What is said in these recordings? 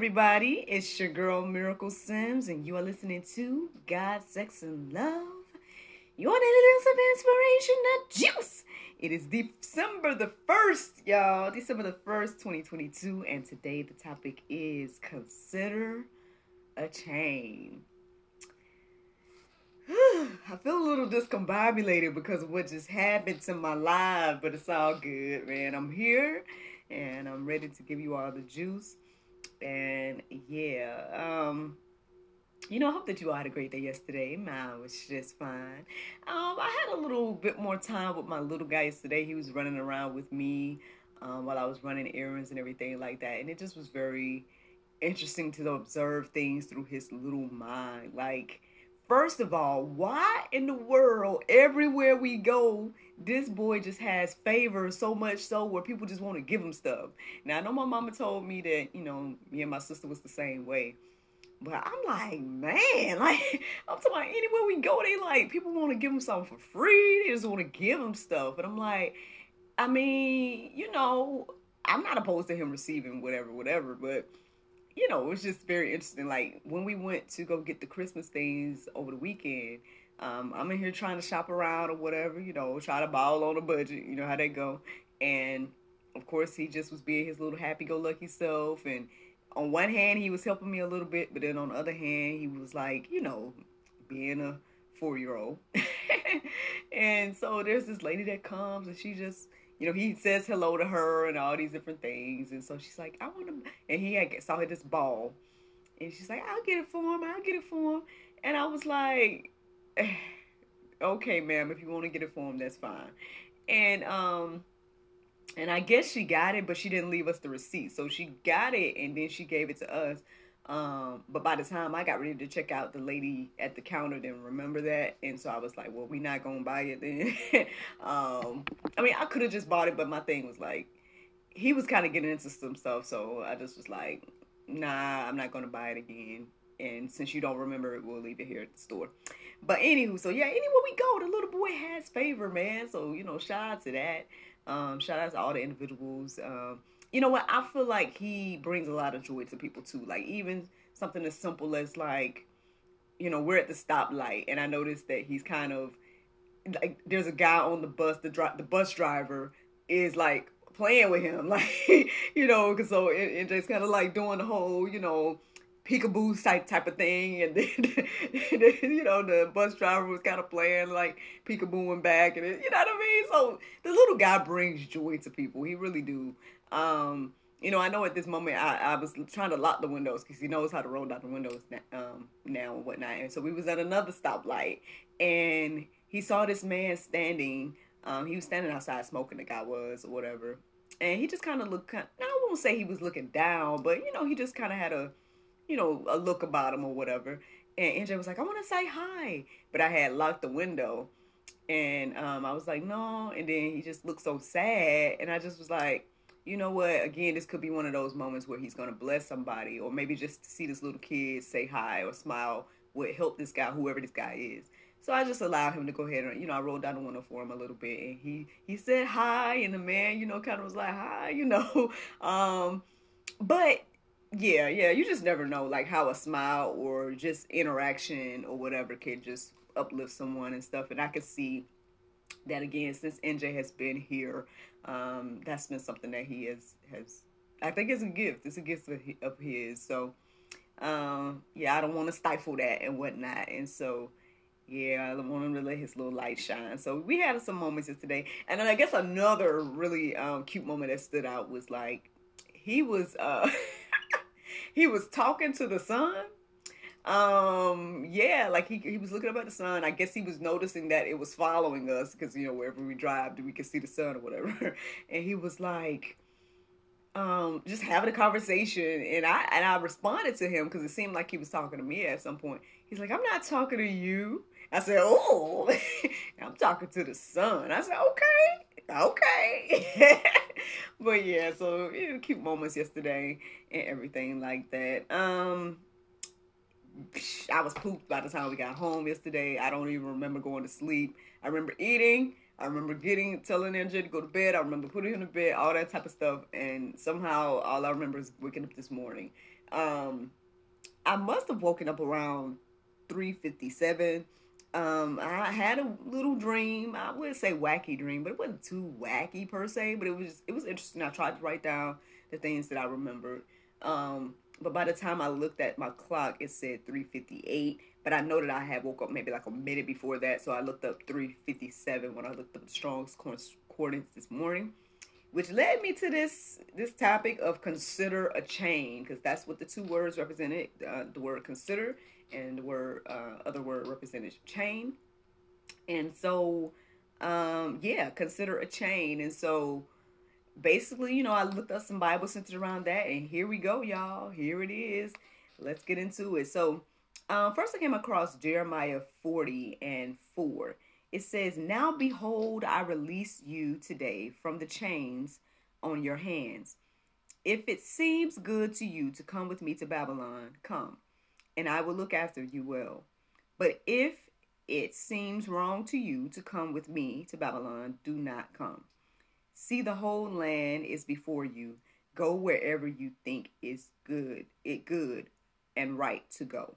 Everybody. It's your girl Miracle Sims, and you are listening to God, Sex, and Love. Your daily dose of inspiration, the juice. It is December the 1st, y'all. December the 1st, 2022. And today the topic is consider a chain. I feel a little discombobulated because of what just happened to my life, but it's all good, man. I'm here and I'm ready to give you all the juice and yeah, um, you know, I hope that you all had a great day yesterday. Mine was just fine. Um, I had a little bit more time with my little guy yesterday. He was running around with me um, while I was running errands and everything like that, and it just was very interesting to observe things through his little mind. Like, first of all, why in the world, everywhere we go, this boy just has favor so much so where people just want to give him stuff. Now I know my mama told me that, you know, me and my sister was the same way. But I'm like, man, like I'm talking about anywhere we go, they like people want to give him something for free. They just want to give him stuff. And I'm like, I mean, you know, I'm not opposed to him receiving whatever, whatever, but you know, it was just very interesting. Like when we went to go get the Christmas things over the weekend, um, I'm in here trying to shop around or whatever, you know, try to ball on a budget, you know how they go. And of course, he just was being his little happy-go-lucky self. And on one hand, he was helping me a little bit, but then on the other hand, he was like, you know, being a four-year-old. and so there's this lady that comes, and she just, you know, he says hello to her and all these different things. And so she's like, I want to, and he had saw her this ball, and she's like, I'll get it for him. I'll get it for him. And I was like, okay, ma'am, if you want to get it for him, that's fine. And um and I guess she got it, but she didn't leave us the receipt. So she got it and then she gave it to us. Um, but by the time I got ready to check out, the lady at the counter didn't remember that, and so I was like, "Well, we not gonna buy it then." um, I mean, I could have just bought it, but my thing was like, he was kind of getting into some stuff, so I just was like, "Nah, I'm not gonna buy it again." And since you don't remember it, we'll leave it here at the store. But anywho, so yeah, anywhere we go, the little boy has favor, man. So you know, shout out to that. Um, shout out to all the individuals. Um, you know what? I feel like he brings a lot of joy to people too. Like even something as simple as like, you know, we're at the stoplight, and I noticed that he's kind of like there's a guy on the bus. The dri- the bus driver is like playing with him, like you know, cause so it, it just kind of like doing the whole, you know peekaboo type type of thing, and then you know the bus driver was kind of playing like peekabooing back, and it, you know what I mean. So the little guy brings joy to people. He really do. Um, you know, I know at this moment I, I was trying to lock the windows because he knows how to roll down the windows now, um, now and whatnot. And so we was at another stoplight, and he saw this man standing. Um, he was standing outside smoking. The guy was or whatever, and he just kind of looked. I won't say he was looking down, but you know, he just kind of had a you know, a look about him or whatever. And NJ was like, I want to say hi. But I had locked the window. And um, I was like, no. And then he just looked so sad. And I just was like, you know what? Again, this could be one of those moments where he's going to bless somebody. Or maybe just see this little kid say hi or smile would help this guy, whoever this guy is. So I just allowed him to go ahead and, you know, I rolled down the window for him a little bit. And he, he said hi. And the man, you know, kind of was like, hi, you know. Um, but yeah, yeah, you just never know like how a smile or just interaction or whatever can just uplift someone and stuff. And I could see that again since NJ has been here. Um, that's been something that he has has. I think it's a gift. It's a gift of his. So, um, yeah, I don't want to stifle that and whatnot. And so, yeah, I want to let his little light shine. So we had some moments today, and then I guess another really um, cute moment that stood out was like he was. Uh, he was talking to the sun, um yeah like he, he was looking up at the sun. I guess he was noticing that it was following us because you know wherever we drive we can see the sun or whatever. And he was like um just having a conversation. And i and i responded to him because it seemed like he was talking to me at some point. He's like i'm not talking to you. I said oh i'm talking to the sun. I said okay okay. But yeah so you know, cute moments yesterday and everything like that. Um I was pooped by the time we got home yesterday. I don't even remember going to sleep. I remember eating. I remember getting telling NJ to go to bed. I remember putting him to bed, all that type of stuff. And somehow all I remember is waking up this morning. Um, I must have woken up around 357. Um, I had a little dream. I wouldn't say wacky dream, but it wasn't too wacky per se, but it was it was interesting. I tried to write down the things that I remembered. Um, but by the time I looked at my clock, it said 358. But I know that I had woke up maybe like a minute before that, so I looked up 357 when I looked up the Strong's Concordance this morning, which led me to this this topic of consider a chain, because that's what the two words represented: uh, the word consider and the word uh, other word represented chain. And so, um, yeah, consider a chain. And so, basically, you know, I looked up some Bible centered around that, and here we go, y'all. Here it is. Let's get into it. So, um, first I came across Jeremiah 40 and 4. It says, Now behold, I release you today from the chains on your hands. If it seems good to you to come with me to Babylon, come, and I will look after you well. But if it seems wrong to you to come with me to Babylon, do not come. See, the whole land is before you. Go wherever you think is good, it good and right to go.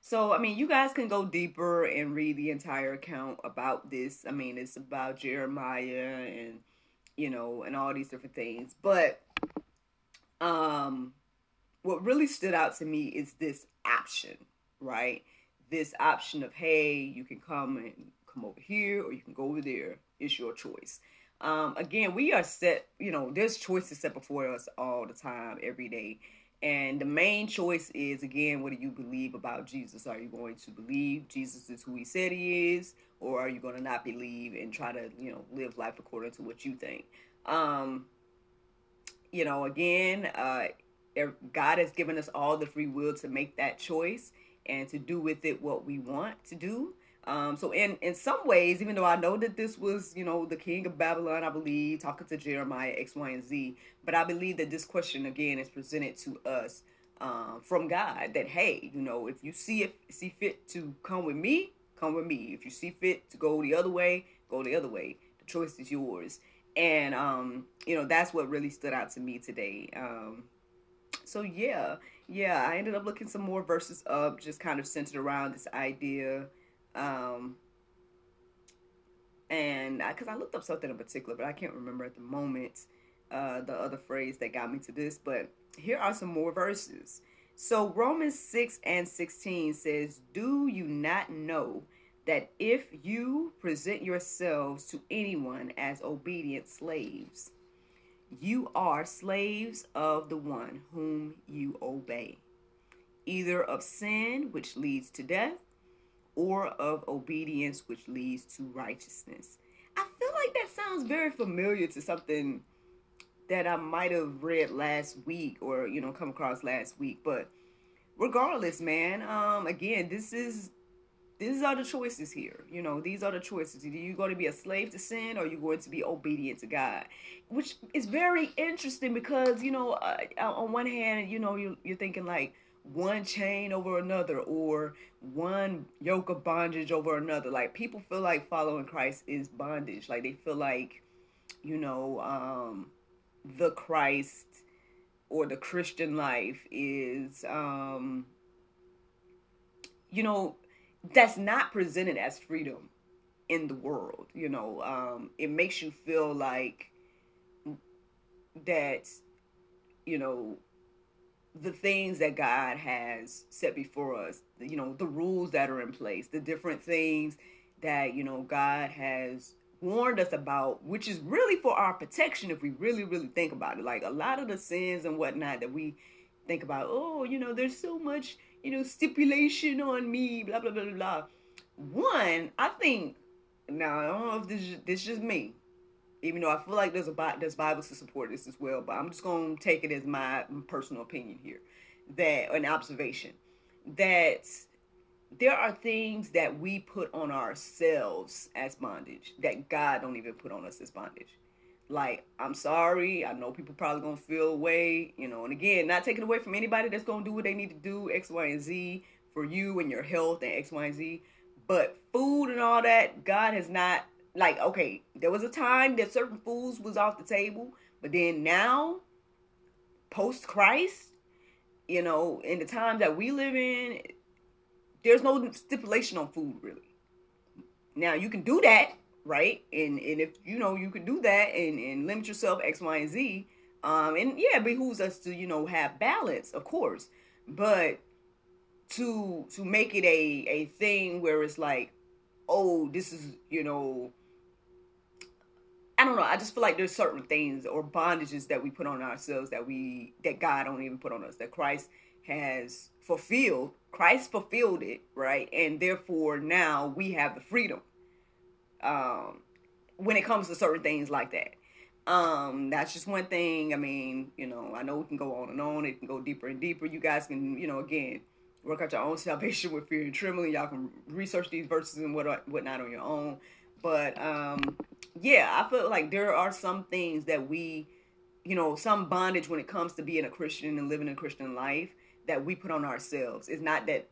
So, I mean, you guys can go deeper and read the entire account about this. I mean, it's about Jeremiah and you know, and all these different things. But um what really stood out to me is this option, right? This option of hey, you can come and come over here or you can go over there. It's your choice. Um, again, we are set, you know, there's choices set before us all the time, every day. And the main choice is, again, what do you believe about Jesus? Are you going to believe Jesus is who he said he is? Or are you going to not believe and try to, you know, live life according to what you think? Um, you know, again, uh, God has given us all the free will to make that choice and to do with it what we want to do. Um, so in in some ways, even though I know that this was, you know, the king of Babylon, I believe, talking to Jeremiah X, Y, and Z, but I believe that this question again is presented to us um, from God. That hey, you know, if you see it see fit to come with me, come with me. If you see fit to go the other way, go the other way. The choice is yours. And um, you know, that's what really stood out to me today. Um, so yeah, yeah, I ended up looking some more verses up, just kind of centered around this idea um, and because I, I, looked up something in particular, but I can't remember at the moment uh, the other phrase that got me to this. But here are some more verses. So Romans 6 and 16 says, Do you not know that if you present yourselves to anyone as obedient slaves, you are slaves of the one whom you obey, either of sin, which leads to death, or of obedience which leads to righteousness. I feel like that sounds very familiar to something that I might have read last week or you know come across last week, but regardless, man, um again, this is these are the choices here. You know, these are the choices. Either you're going to be a slave to sin or you're going to be obedient to God, which is very interesting because, you know, uh, on one hand, you know, you, you're thinking like, one chain over another or one yoke of bondage over another. Like people feel like following Christ is bondage. Like they feel like, you know, um, the Christ or the Christian life is, um, you know, that's not presented as freedom in the world. You know, um, it makes you feel like that, you know, the things that God has set before us, you know, the rules that are in place, the different things that, you know, God has warned us about, which is really for our protection if we really, really think about it. Like a lot of the sins and whatnot that we think about, oh, you know, there's so much, you know, stipulation on me, blah blah blah blah. One, I think now I don't know if this is, this is just me, even though I feel like there's a there's Bibles to support this as well, but I'm just gonna take it as my personal opinion here, that an observation that there are things that we put on ourselves as bondage that God don't even put on us as bondage. Like, I'm sorry. I know people probably gonna feel away, you know. And again, not taking away from anybody that's gonna do what they need to do, X, Y, and Z for you and your health and X, Y, and Z. But food and all that, God has not like. Okay, there was a time that certain foods was off the table, but then now, post Christ, you know, in the time that we live in, there's no stipulation on food really. Now you can do that, right? And and if you know you can do that and, and limit yourself X, Y, and Z. Um, and yeah, it behooves us to, you know, have balance, of course. But to to make it a a thing where it's like, oh, this is, you know, I don't know. I just feel like there's certain things or bondages that we put on ourselves that we that God don't even put on us. That Christ has fulfilled. Christ fulfilled it, right? And therefore now we have the freedom. Um, when it comes to certain things like that. Um, that's just one thing. I mean, you know, I know we can go on and on. It can go deeper and deeper. You guys can, you know, again, work out your own salvation with fear and trembling. Y'all can research these verses and what whatnot on your own. But um, yeah, I feel like there are some things that we, you know, some bondage when it comes to being a Christian and living a Christian life that we put on ourselves. It's not that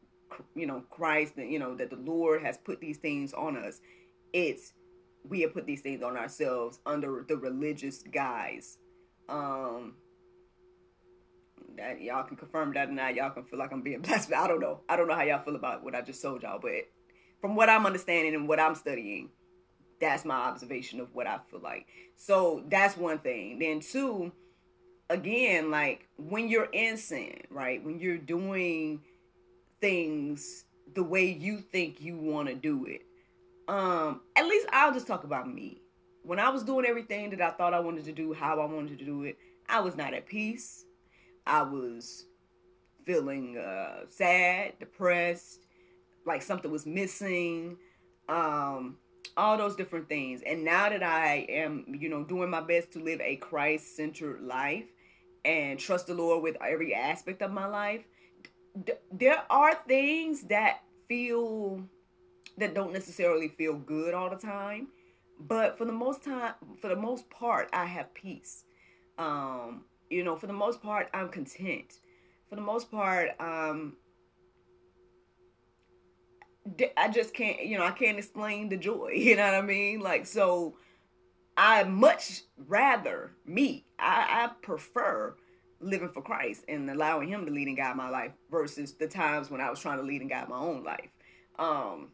you know Christ, you know, that the Lord has put these things on us. It's we have put these things on ourselves under the religious guise. Um that y'all can confirm that or not. Y'all can feel like I'm being blasphemous. I don't know. I don't know how y'all feel about what I just told y'all, but from what I'm understanding and what I'm studying, that's my observation of what I feel like. So that's one thing. Then two, again, like when you're in sin, right? When you're doing things the way you think you want to do it. Um, at least I'll just talk about me. When I was doing everything that I thought I wanted to do, how I wanted to do it, I was not at peace. I was feeling uh, sad, depressed, like something was missing. Um, all those different things. And now that I am, you know, doing my best to live a Christ centered life and trust the Lord with every aspect of my life, th- there are things that feel that don't necessarily feel good all the time. But for the most time, for the most part, I have peace. Um, you know, for the most part, I'm content. For the most part, um, I just can't, you know, I can't explain the joy. You know what I mean? Like, so I much rather me, I, I prefer living for Christ and allowing Him to lead and guide my life versus the times when I was trying to lead and guide my own life. Um,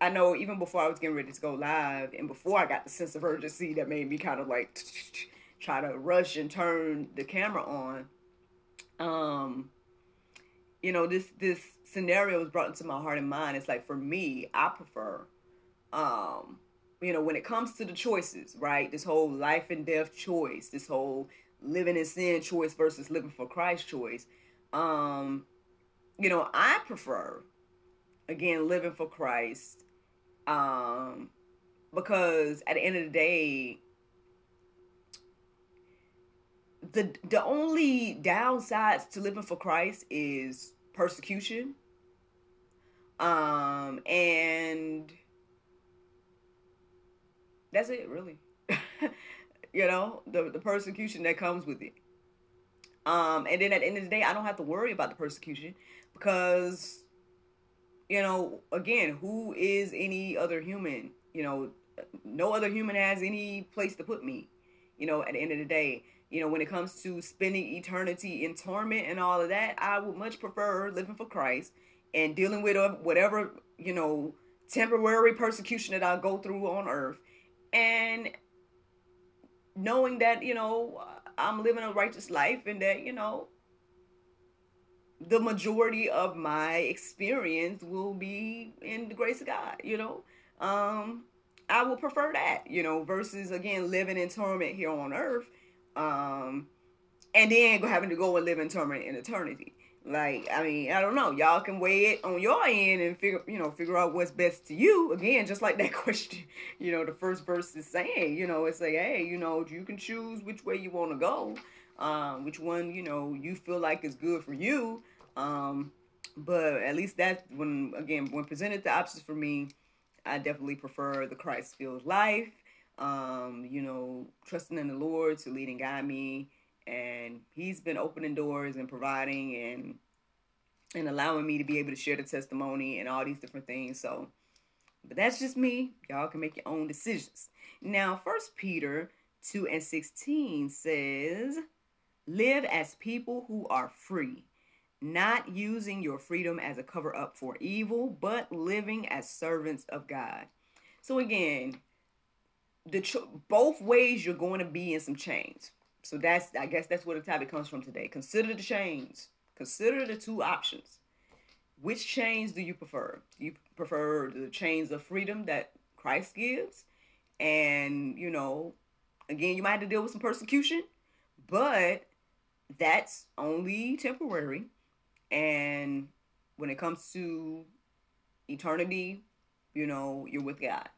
I know even before I was getting ready to go live and before I got the sense of urgency that made me kind of like try to rush and turn the camera on. Um, you know, this this scenario was brought into my heart and mind. It's like for me, I prefer, um, you know, when it comes to the choices, right? This whole life and death choice, this whole living in sin choice versus living for Christ choice. Um, you know, I prefer again living for Christ. Um, because at the end of the day, the the only downsides to living for Christ is persecution. Um and that's it really. you know, the the persecution that comes with it. Um and then at the end of the day I don't have to worry about the persecution because you know, again, who is any other human? You know, no other human has any place to put me. You know, at the end of the day, you know, when it comes to spending eternity in torment and all of that, I would much prefer living for Christ and dealing with whatever, you know, temporary persecution that I go through on earth and knowing that, you know, I'm living a righteous life and that, you know, the majority of my experience will be in the grace of God, you know. Um I would prefer that, you know, versus again living in torment here on earth um, and then having to go and live in torment in eternity. Like, I mean, I don't know. Y'all can weigh it on your end and figure, you know, figure out what's best to you. Again, just like that question, you know, the first verse is saying, you know, it's like, hey, you know, you can choose which way you want to go, um, which one, you know, you feel like is good for you. Um, but at least that when again when presented the options for me, I definitely prefer the Christ filled life. Um, you know, trusting in the Lord to lead and guide me and he's been opening doors and providing and and allowing me to be able to share the testimony and all these different things. So but that's just me. Y'all can make your own decisions. Now first peter 2 and 16 says live as people who are free not using your freedom as a cover up for evil but living as servants of god. So again the both ways you're going to be in some change so that's I guess that's where the topic comes from today. Consider the chains. Consider the two options. Which chains do you prefer? Do you prefer the chains of freedom that Christ gives? And, you know, again, you might have to deal with some persecution, but that's only temporary. And when it comes to eternity, you know, you're with God.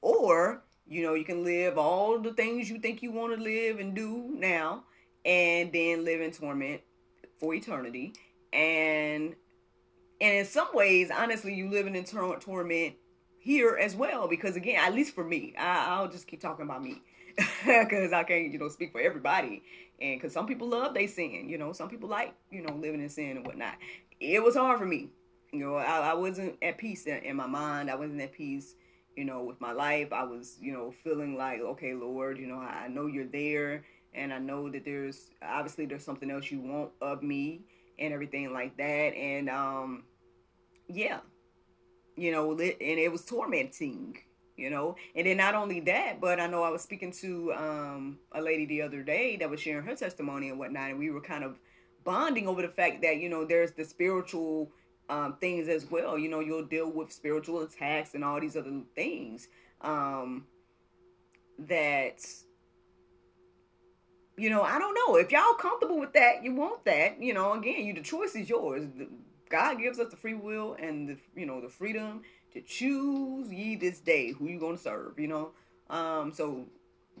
Or you know, you can live all the things you think you want to live and do now, and then live in torment for eternity. And and in some ways, honestly, you living in tor- torment here as well. Because again, at least for me, I, will just keep talking about me because I can't, you know, speak for everybody. And because some people love they sin, you know, some people like, you know, living in sin and whatnot. It was hard for me. You know, I, I wasn't at peace in, in my mind. I wasn't at peace you know, with my life. I was, you know, feeling like, okay, Lord, you know, I know you're there and I know that there's obviously there's something else you want of me and everything like that. And um yeah. You know, and it was tormenting, you know. And then not only that, but I know I was speaking to um a lady the other day that was sharing her testimony and whatnot, and we were kind of bonding over the fact that, you know, there's the spiritual um, things as well. You know, you'll deal with spiritual attacks and all these other things um, that, you know, I don't know. If y'all comfortable with that, you want that. You know, again, you the choice is yours. God gives us the free will and the you know the freedom to choose ye this day who you gonna serve. You know, um, so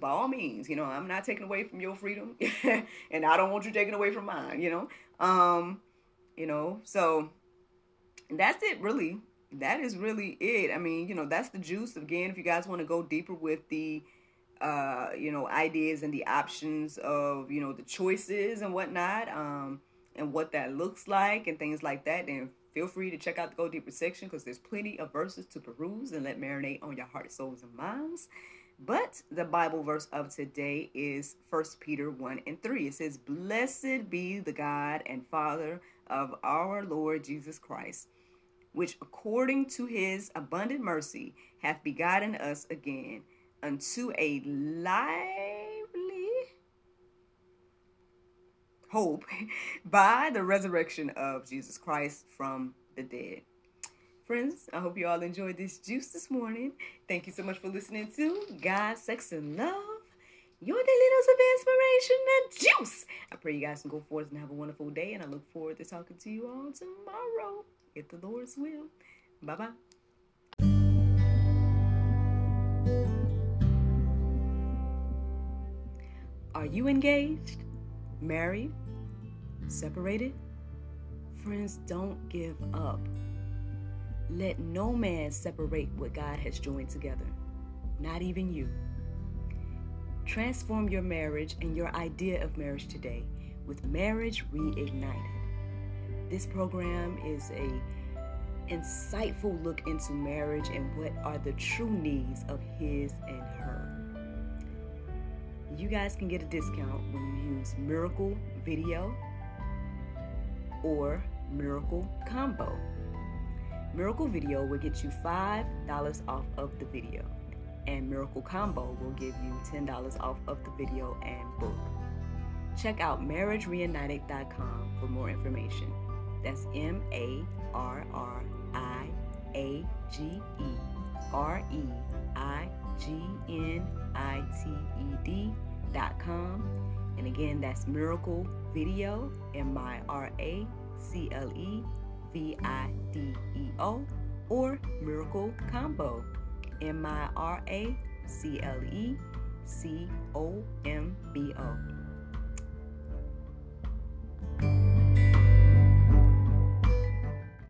by all means, you know, I'm not taking away from your freedom, and I don't want you taking away from mine. You know, um, you know, so that's it really. That is really it. I mean you know that's the juice. Again if you guys want to go deeper with the uh you know ideas and the options of you know the choices and whatnot um and what that looks like and things like that then feel free to check out the go deeper section because there's plenty of verses to peruse and let marinate on your heart souls and minds. But the bible verse of today is First peter 1 and 3 it says blessed be the god and father of our lord jesus christ which according to his abundant mercy hath begotten us again unto a lively hope by the resurrection of Jesus Christ from the dead. Friends, I hope you all enjoyed this juice this morning. Thank you so much for listening to God, Sex, and Love. Your daily dose of inspiration and juice. I pray you guys can go forth and have a wonderful day, and I look forward to talking to you all tomorrow if the Lord's will. Bye bye. Are you engaged, married, separated? Friends, don't give up. Let no man separate what God has joined together, not even you. Transform your marriage and your idea of marriage today with Marriage Reignited. This program is a insightful look into marriage and what are the true needs of his and her. You guys can get a discount when you use Miracle Video or Miracle Combo. Miracle Video will get you $5 off of the video, and Miracle Combo will give you $10 off of the video and book. Check out marriagereignited.com for more information. That's M A R R I A G E R E I G N I T E D dot com. And again, that's Miracle Video, M I R A C L E V I D E O, or Miracle Combo, M I R A C L E C O M B